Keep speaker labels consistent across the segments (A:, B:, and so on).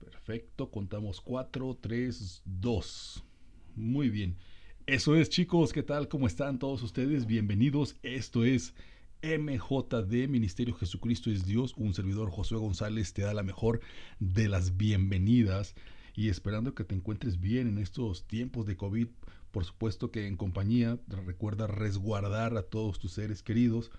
A: Perfecto, contamos 4, 3, 2. Muy bien. Eso es chicos, ¿qué tal? ¿Cómo están todos ustedes? Bienvenidos. Esto es MJD, Ministerio Jesucristo es Dios. Un servidor Josué González te da la mejor de las bienvenidas y esperando que te encuentres bien en estos tiempos de COVID. Por supuesto que en compañía, recuerda resguardar a todos tus seres queridos.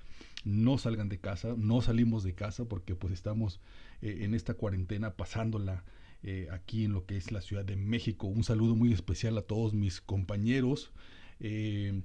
A: No salgan de casa, no salimos de casa porque pues estamos eh, en esta cuarentena pasándola eh, aquí en lo que es la Ciudad de México. Un saludo muy especial a todos mis compañeros. Eh,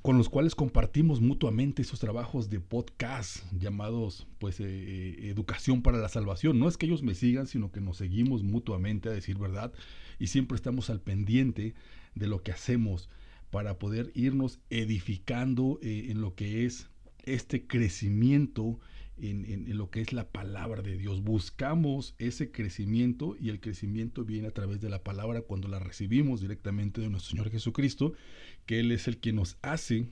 A: con los cuales compartimos mutuamente esos trabajos de podcast llamados pues educación para la salvación. No es que ellos me sigan, sino que nos seguimos mutuamente a decir verdad y siempre estamos al pendiente de lo que hacemos para poder irnos edificando en lo que es este crecimiento en, lo que es la palabra de Dios. Buscamos ese crecimiento y el crecimiento viene a través de la palabra cuando la recibimos directamente de nuestro Señor Jesucristo, que Él es el que nos hace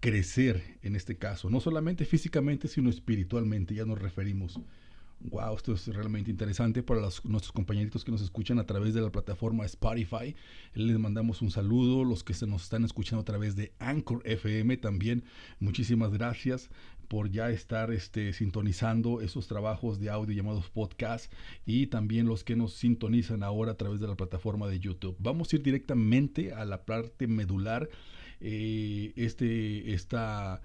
A: crecer en este caso, no solamente físicamente, sino espiritualmente, ya nos referimos. Wow, esto es realmente interesante para nuestros compañeritos que nos escuchan a través de la plataforma Spotify. Les mandamos un saludo, los que se nos están escuchando a través de Anchor FM también. Muchísimas gracias por ya estar este, sintonizando esos trabajos de audio llamados podcast y también los que nos sintonizan ahora a través de la plataforma de YouTube. Vamos a ir directamente a la parte medular. Eh, este, esta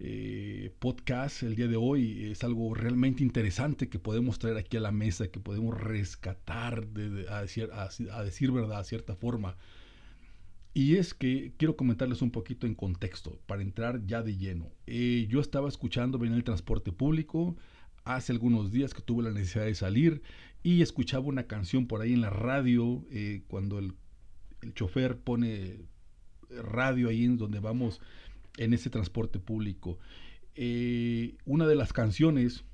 A: eh, podcast el día de hoy es algo realmente interesante que podemos traer aquí a la mesa, que podemos rescatar, a, decir, a decir verdad, a cierta forma. Y es que quiero comentarles un poquito en contexto para entrar ya de lleno. Eh, yo estaba escuchando en el transporte público hace algunos días que tuve la necesidad de salir y escuchaba una canción por ahí en la radio eh, cuando el, chofer pone radio ahí en donde vamos en ese transporte público. Eh, una de las canciones,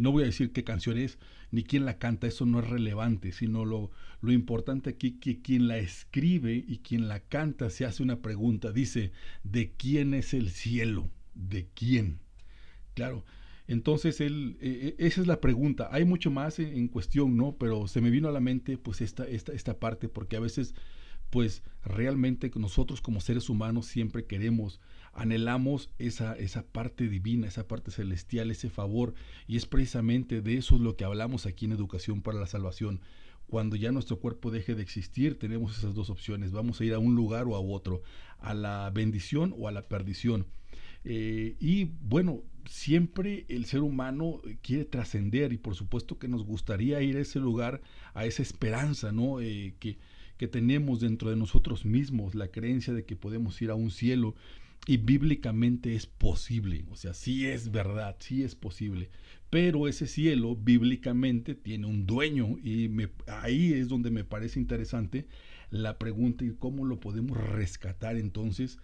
A: no voy a decir qué canción es, ni quién la canta, eso no es relevante, sino lo, lo importante aquí que quien la escribe y quien la canta se hace una pregunta, dice, ¿de quién es el cielo? ¿De quién? Claro, entonces él, e, e, esa es la pregunta. Hay mucho más en, cuestión, ¿no? Pero se me vino a la mente pues esta, esta, esta parte, porque a veces pues realmente nosotros como seres humanos siempre queremos anhelamos esa, esa parte divina, esa parte celestial, ese favor, y es precisamente de eso lo que hablamos aquí en Educación para la Salvación. Cuando ya nuestro cuerpo deje de existir, tenemos esas dos opciones. Vamos a ir a un lugar o a otro, a la bendición o a la perdición. Eh, y bueno, siempre el ser humano quiere trascender y por supuesto que nos gustaría ir a ese lugar, a esa esperanza, ¿no? Eh, que, que tenemos dentro de nosotros mismos, la creencia de que podemos ir a un cielo y bíblicamente es posible, o sea, sí es verdad, sí es posible, pero ese cielo bíblicamente tiene un dueño y me, ahí es donde me parece interesante la pregunta y cómo lo podemos rescatar entonces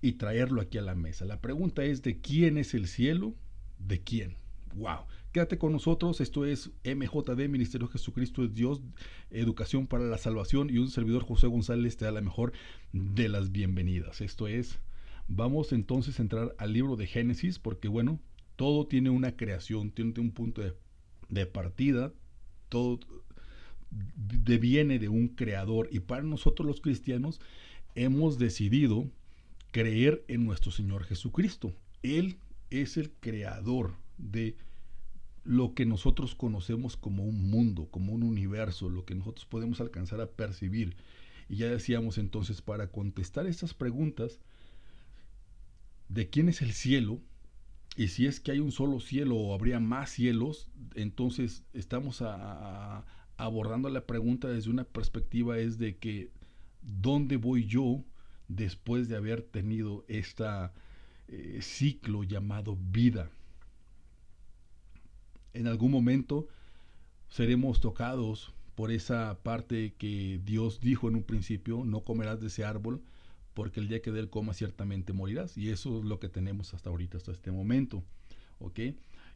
A: y traerlo aquí a la mesa. La pregunta es de quién es el cielo, de quién. Wow. Quédate con nosotros, esto es MJD, Ministerio Jesucristo es Dios, Educación para la Salvación y un servidor José González te da la mejor de las bienvenidas. Esto es Vamos entonces a entrar al libro de Génesis porque bueno, todo tiene una creación, tiene un punto de, partida, todo deviene de un creador y para nosotros los cristianos hemos decidido creer en nuestro Señor Jesucristo. Él es el creador de lo que nosotros conocemos como un mundo, como un universo, lo que nosotros podemos alcanzar a percibir. Y ya decíamos entonces, para contestar estas preguntas, de quién es el cielo y si es que hay un solo cielo o habría más cielos, entonces estamos abordando la pregunta desde una perspectiva es de que ¿dónde voy yo después de haber tenido este ciclo llamado vida? En algún momento seremos tocados por esa parte que Dios dijo en un principio, no comerás de ese árbol, porque el día que de él coma ciertamente morirás. Y eso es lo que tenemos hasta ahorita, hasta este momento. ¿Ok?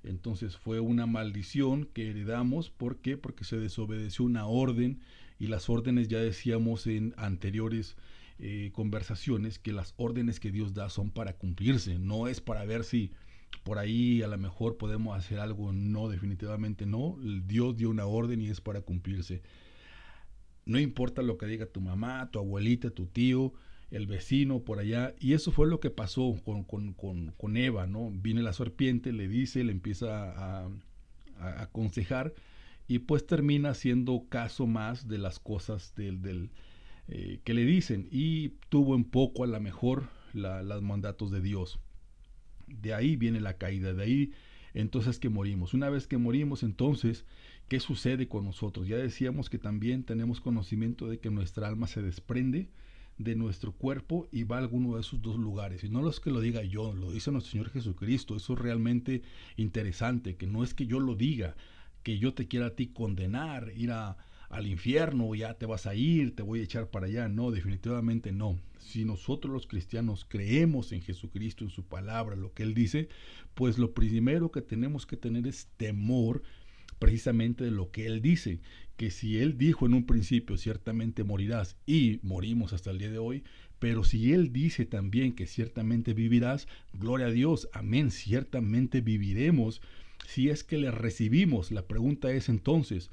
A: Entonces fue una maldición que heredamos. ¿Por qué? Porque se desobedeció una orden y las órdenes ya decíamos en anteriores eh, conversaciones que las órdenes que Dios da son para cumplirse, no es para ver si por ahí a lo mejor podemos hacer algo, no, definitivamente no, Dios dio una orden y es para cumplirse. No importa lo que diga tu mamá, tu abuelita, tu tío, el vecino por allá. Y eso fue lo que pasó con, con, con, Eva, ¿no? Viene la serpiente, le dice, le empieza a, aconsejar y pues termina haciendo caso más de las cosas del, del eh, que le dicen y tuvo en poco a lo mejor los mandatos de Dios. De ahí viene la caída, de ahí entonces que morimos. Una vez que morimos, entonces, ¿qué sucede con nosotros? Ya decíamos que también tenemos conocimiento de que nuestra alma se desprende de nuestro cuerpo y va a alguno de esos dos lugares. Y no es que lo diga yo, lo dice nuestro Señor Jesucristo. Eso es realmente interesante, que no es que yo lo diga, que yo te quiera a ti condenar, ir a, al infierno, ya te vas a ir, te voy a echar para allá. No, definitivamente no. Si nosotros los cristianos creemos en Jesucristo, en su palabra, lo que Él dice, pues lo primero que tenemos que tener es temor precisamente de lo que Él dice, que si Él dijo en un principio, ciertamente morirás, y morimos hasta el día de hoy, pero si Él dice también que ciertamente vivirás, gloria a Dios, amén, ciertamente viviremos, si es que le recibimos. La pregunta es entonces,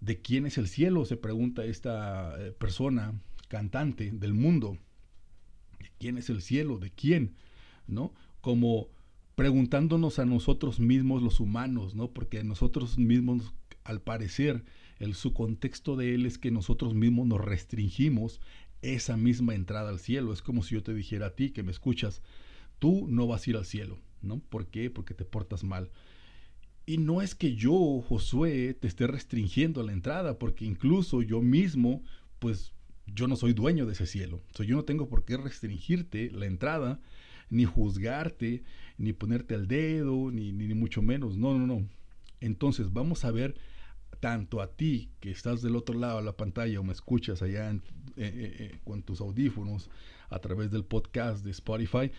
A: ¿de quién es el cielo? Se pregunta esta eh, persona cantante del mundo. ¿De quién es el cielo? ¿De quién? ¿No? Como preguntándonos a nosotros mismos los humanos, ¿no? Porque nosotros mismos, al parecer, el su contexto de él es que nosotros mismos nos restringimos esa misma entrada al cielo. Es como si yo te dijera a ti que me escuchas, tú no vas a ir al cielo, ¿no? ¿Por qué? Porque te portas mal. Y no es que yo, Josué, te esté restringiendo la entrada, porque incluso yo mismo, pues yo no soy dueño de ese cielo. O yo no tengo por qué restringirte la entrada, ni juzgarte, ni ponerte al dedo, ni, ni, mucho menos. No, no, no. Entonces vamos a ver tanto a ti que estás del otro lado de la pantalla o me escuchas allá en, eh, eh, con tus audífonos a través del podcast de Spotify,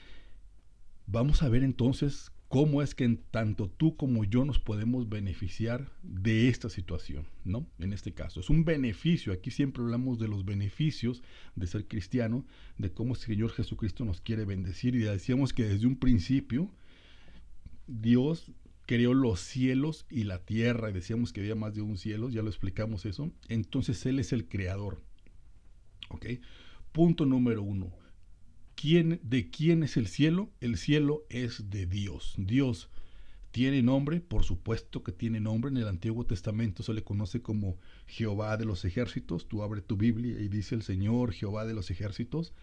A: vamos a ver entonces cómo es que en tanto tú como yo nos podemos beneficiar de esta situación, ¿no? En este caso, es un beneficio, aquí siempre hablamos de los beneficios de ser cristiano, de cómo el Señor Jesucristo nos quiere bendecir y decíamos que desde un principio Dios creó los cielos y la tierra, y decíamos que había más de un cielo, ya lo explicamos eso, entonces Él es el creador, ¿ok? Punto número uno, ¿de quién es el cielo? El cielo es de Dios. Dios tiene nombre, por supuesto que tiene nombre. En el Antiguo Testamento se le conoce como Jehová de los ejércitos. Tú abre tu Biblia y dice el Señor Jehová de los ejércitos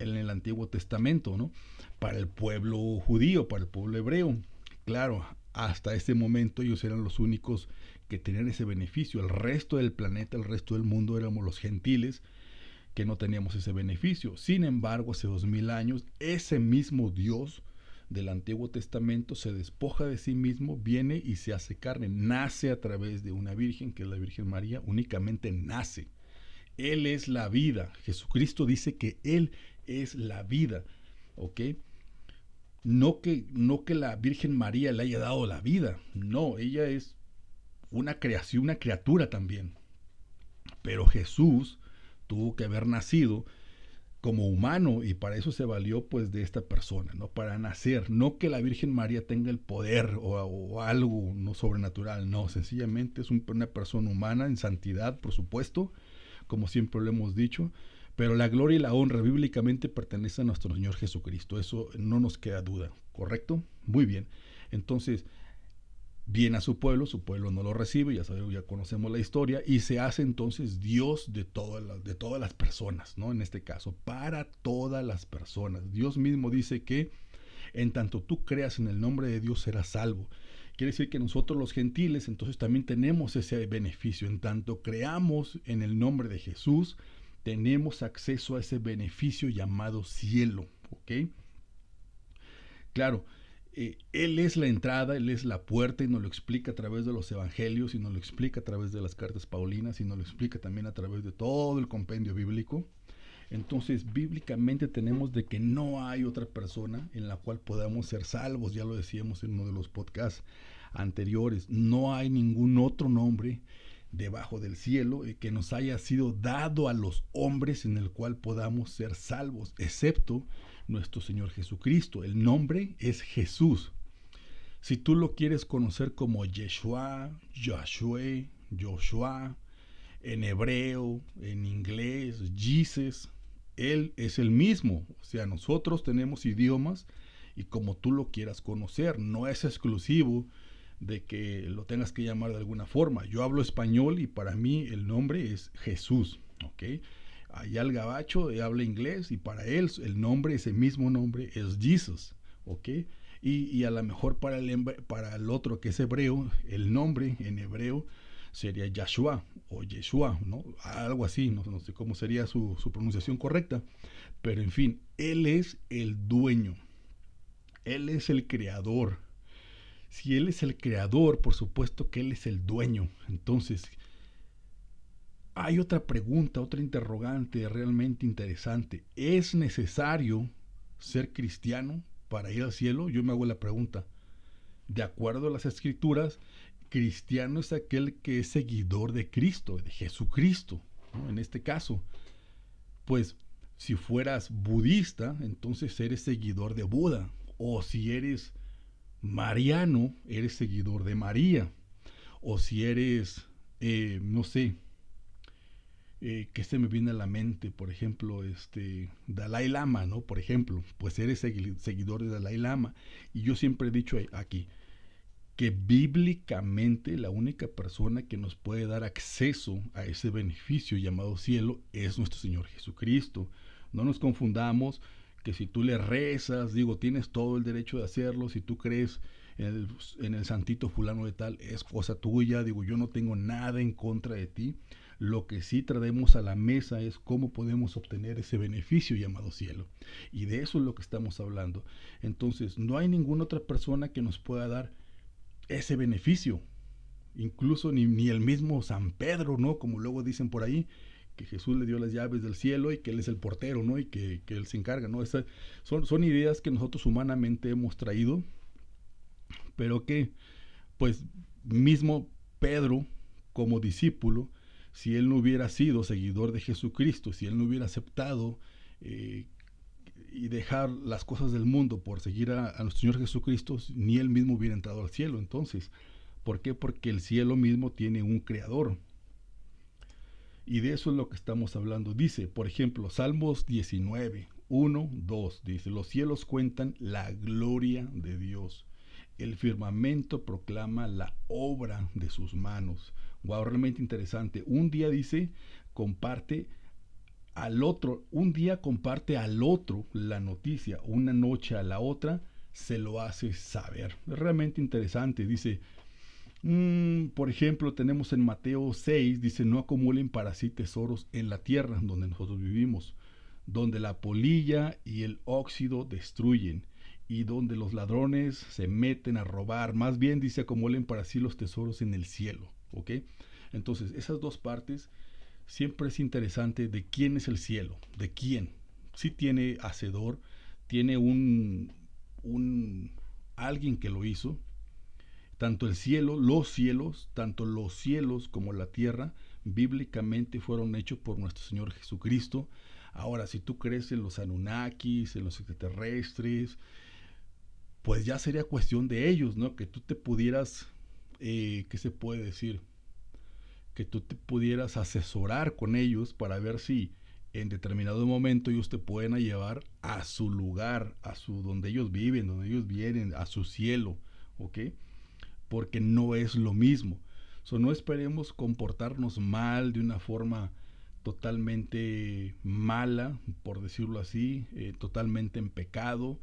A: en el Antiguo Testamento, ¿no? Para el pueblo judío, para el pueblo hebreo. Claro, hasta ese momento ellos eran los únicos que tenían ese beneficio. El resto del planeta, el resto del mundo éramos los gentiles que no teníamos ese beneficio. Sin embargo, hace dos mil años, ese mismo Dios del Antiguo Testamento se despoja de sí mismo, viene y se hace carne, nace a través de una virgen, que es la Virgen María, únicamente nace. Él es la vida. Jesucristo dice que Él es la vida. ¿Ok? No que, no que la Virgen María le haya dado la vida. No, ella es una creación, una criatura también. Pero Jesús tuvo que haber nacido como humano y para eso se valió pues de esta persona, ¿no? Para nacer, no que la Virgen María tenga el poder o, algo no sobrenatural, no, sencillamente es una persona humana en santidad, por supuesto, como siempre lo hemos dicho, pero la gloria y la honra bíblicamente pertenecen a nuestro Señor Jesucristo, eso no nos queda duda, ¿correcto? Muy bien. Entonces, viene a su pueblo, su pueblo no lo recibe, ya sabemos, ya conocemos la historia, y se hace entonces Dios de todas las, personas, ¿no? En este caso, para todas las personas. Dios mismo dice que en tanto tú creas en el nombre de Dios serás salvo. Quiere decir que nosotros los gentiles entonces también tenemos ese beneficio. En tanto creamos en el nombre de Jesús, tenemos acceso a ese beneficio llamado cielo, ¿ok? Claro, eh, él es la entrada, Él es la puerta y nos lo explica a través de los evangelios y nos lo explica a través de las cartas paulinas y nos lo explica también a través de todo el compendio bíblico. Entonces, bíblicamente tenemos de que no hay otra persona en la cual podamos ser salvos, ya lo decíamos en uno de los podcasts anteriores, no hay ningún otro nombre debajo del cielo y que nos haya sido dado a los hombres en el cual podamos ser salvos, excepto nuestro Señor Jesucristo. El nombre es Jesús. Si tú lo quieres conocer como Yeshua, Joshua, Joshua, en hebreo, en inglés, Jesus, Él es el mismo. O sea, nosotros tenemos idiomas y como tú lo quieras conocer, no es exclusivo de que lo tengas que llamar de alguna forma. Yo hablo español y para mí el nombre es Jesús, ¿ok? Allá el gabacho habla inglés y para él el nombre, ese mismo nombre es Jesus, ¿ok? Y, a lo mejor para el, para el otro que es hebreo, el nombre en hebreo sería Yahshua o Yeshua, ¿no? Algo así, no, no sé cómo sería su, su pronunciación correcta, pero en fin, Él es el dueño, Él es el creador, si Él es el creador, por supuesto que Él es el dueño. Entonces, hay otra pregunta, otra interrogante realmente interesante. ¿Es necesario ser cristiano para ir al cielo? Yo me hago la pregunta. De acuerdo a las escrituras, cristiano es aquel que es seguidor de Cristo, de Jesucristo, en este caso. Pues si fueras budista, entonces eres seguidor de Buda. O si eres mariano, eres seguidor de María. O si eres, eh, no sé, eh, que se me viene a la mente, por ejemplo, este Dalai Lama, ¿no? Por ejemplo, pues eres seguidor de Dalai Lama. Y yo siempre he dicho aquí que bíblicamente la única persona que nos puede dar acceso a ese beneficio llamado cielo es nuestro Señor Jesucristo. No nos confundamos, que si tú le rezas, digo, tienes todo el derecho de hacerlo, si tú crees en el, santito fulano de tal, es cosa tuya, digo, yo no tengo nada en contra de ti. Lo que sí traemos a la mesa es cómo podemos obtener ese beneficio llamado cielo. Y de eso es lo que estamos hablando. Entonces, no hay ninguna otra persona que nos pueda dar ese beneficio. Incluso ni, ni el mismo San Pedro, ¿no? Como luego dicen por ahí, que Jesús le dio las llaves del cielo y que Él es el portero, ¿no? Y que, Él se encarga, ¿no? son, son ideas que nosotros humanamente hemos traído, pero que, pues, mismo Pedro, como discípulo, si él no hubiera sido seguidor de Jesucristo, si él no hubiera aceptado eh, y dejar las cosas del mundo por seguir a, a, nuestro Señor Jesucristo, ni él mismo hubiera entrado al cielo. Entonces, ¿por qué? Porque el cielo mismo tiene un creador, y de eso es lo que estamos hablando. Dice, por ejemplo, Salmos 19, 1, 2, dice, los cielos cuentan la gloria de Dios. El firmamento proclama la obra de sus manos. Wow, realmente interesante. Un día dice, comparte al otro, un día comparte al otro la noticia, una noche a la otra se lo hace saber. Realmente interesante. Dice, Mm, por ejemplo, tenemos en Mateo 6, dice, no acumulen para sí tesoros en la tierra donde nosotros vivimos, donde la polilla y el óxido destruyen y donde los ladrones se meten a robar. Más bien dice, acumulen para sí los tesoros en el cielo. ¿Ok? Entonces, esas dos partes siempre es interesante de quién es el cielo, de quién. Si tiene hacedor, tiene un, un alguien que lo hizo, tanto el cielo, los cielos, tanto los cielos como la tierra, bíblicamente fueron hechos por nuestro Señor Jesucristo. Ahora, si tú crees en los Anunnakis, en los extraterrestres, pues ya sería cuestión de ellos, ¿no? Que tú te pudieras, eh, ¿qué se puede decir? Que tú te pudieras asesorar con ellos para ver si en determinado momento ellos te pueden llevar a su lugar, a su donde ellos viven, donde ellos vienen, a su cielo, ¿ok? porque no es lo mismo. So, no esperemos comportarnos mal de una forma totalmente mala, por decirlo así, eh, totalmente en pecado,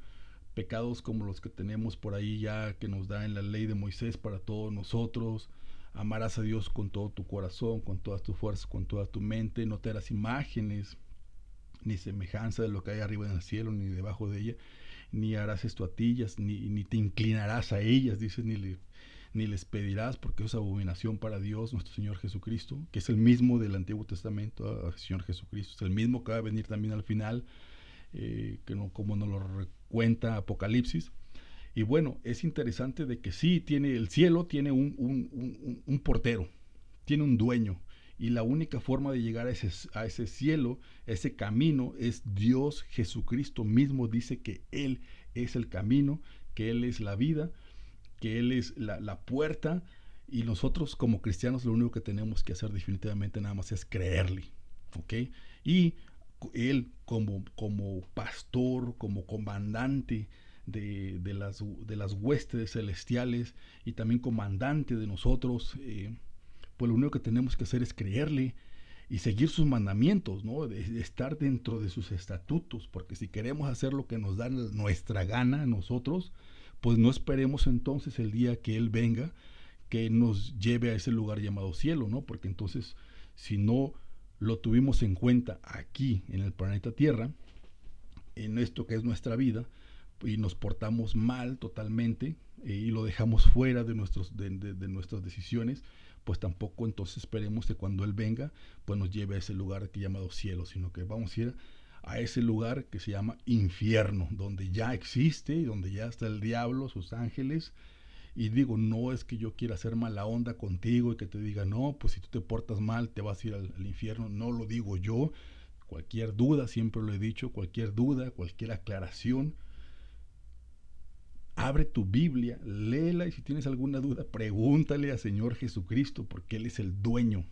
A: pecados como los que tenemos por ahí ya que nos da en la ley de Moisés para todos nosotros. Amarás a Dios con todo tu corazón, con todas tus fuerzas, con toda tu mente, no te harás imágenes ni semejanza de lo que hay arriba en el cielo ni debajo de ella, ni harás estuatillas, ni, ni te inclinarás a ellas, dice, ni ni les pedirás, porque es abominación para Dios, nuestro Señor Jesucristo, que es el mismo del Antiguo Testamento, el Señor Jesucristo, es el mismo que va a venir también al final, eh, que no, como nos lo cuenta Apocalipsis. Y bueno, es interesante de que sí, tiene el cielo tiene un, un, portero, tiene un dueño. Y la única forma de llegar a ese, a ese cielo, ese camino, es Dios Jesucristo mismo dice que Él es el camino, que Él es la vida, que Él es la, la puerta. Y nosotros como cristianos lo único que tenemos que hacer definitivamente nada más es creerle. ¿Ok? Y Él como, como pastor, como comandante, de, de, las, de, las, huestes celestiales y también comandante de nosotros, eh, pues lo único que tenemos que hacer es creerle y seguir sus mandamientos, ¿no? De, estar dentro de sus estatutos, porque si queremos hacer lo que nos da nuestra gana nosotros, pues no esperemos entonces el día que Él venga, que nos lleve a ese lugar llamado cielo, ¿no? Porque entonces, si no lo tuvimos en cuenta aquí en el planeta Tierra, en esto que es nuestra vida, y nos portamos mal totalmente eh, y lo dejamos fuera de, nuestros, de, nuestras decisiones, pues tampoco entonces esperemos que cuando Él venga, pues nos lleve a ese lugar que llamado cielo, sino que vamos a ir a ese lugar que se llama infierno, donde ya existe y donde ya está el diablo, sus ángeles. Y digo, no es que yo quiera hacer mala onda contigo y que te diga, no, pues si tú te portas mal te vas a ir al, infierno. No lo digo yo. Cualquier duda, siempre lo he dicho, cualquier duda, cualquier aclaración, abre tu Biblia, léela y si tienes alguna duda, pregúntale al Señor Jesucristo, porque Él es el dueño,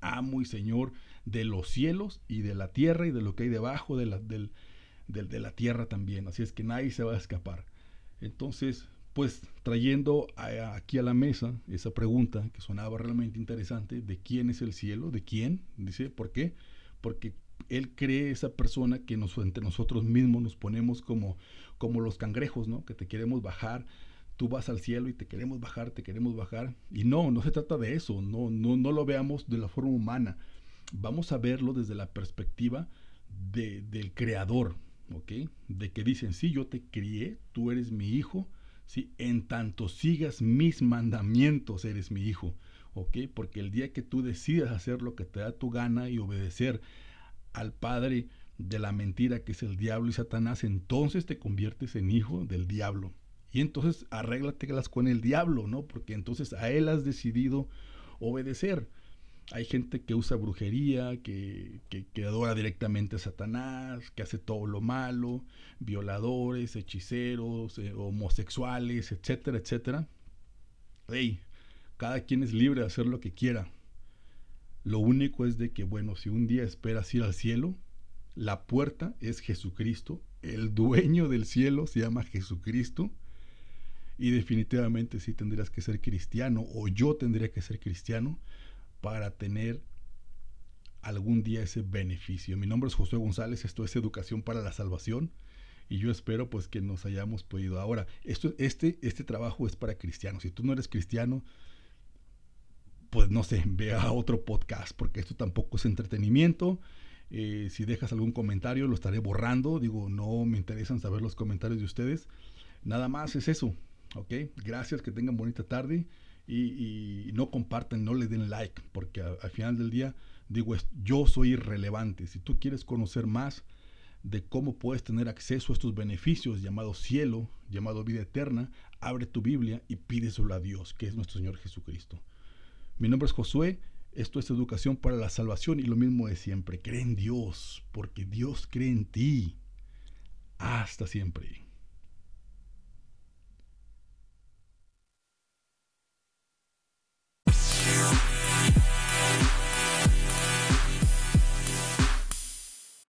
A: amo y Señor de los cielos y de la tierra y de lo que hay debajo de la, de la tierra también. Así es que nadie se va a escapar. Entonces, pues trayendo aquí a la mesa esa pregunta que sonaba realmente interesante, ¿de quién es el cielo? ¿De quién? Dice, ¿por qué? Porque él cree esa persona que nos, entre nosotros mismos nos ponemos como, como los cangrejos, ¿no? Que te queremos bajar, tú vas al cielo y te queremos bajar, te queremos bajar. Y no, no se trata de eso, no, no, no lo veamos de la forma humana. Vamos a verlo desde la perspectiva de, del creador, ¿ok? De que dicen, sí, yo te crié, tú eres mi hijo, sí, en tanto sigas mis mandamientos, eres mi hijo, ¿ok? Porque el día que tú decidas hacer lo que te da tu gana y obedecer al padre de la mentira que es el diablo y Satanás, entonces te conviertes en hijo del diablo. Y entonces arréglatelas con el diablo, ¿no? Porque entonces a él has decidido obedecer. Hay gente que usa brujería, que, que, adora directamente a Satanás, que hace todo lo malo, violadores, hechiceros, eh, homosexuales, etcétera, etcétera. Hey, cada quien es libre de hacer lo que quiera. Lo único es de que, bueno, si un día esperas ir al cielo, la puerta es Jesucristo, el dueño del cielo se llama Jesucristo, y definitivamente sí tendrías que ser cristiano, o yo tendría que ser cristiano, para tener algún día ese beneficio. Mi nombre es José González, esto es Educación para la Salvación y yo espero pues que nos hayamos podido. Ahora, esto, este, este trabajo es para cristianos. Si tú no eres cristiano, pues no sé, vea otro podcast, porque esto tampoco es entretenimiento. Eh, si dejas algún comentario, lo estaré borrando. Digo, no me interesan saber los comentarios de ustedes. Nada más es eso, ¿ok? Gracias, que tengan bonita tarde y, no compartan, no le den like, porque al final del día, digo, yo soy irrelevante. Si tú quieres conocer más de cómo puedes tener acceso a estos beneficios llamados cielo, llamado vida eterna, abre tu Biblia y pídeselo a Dios, que es nuestro Señor Jesucristo. Mi nombre es Josué, esto es Educación para la Salvación y lo mismo de siempre, cree en Dios, porque Dios cree en ti. Hasta siempre.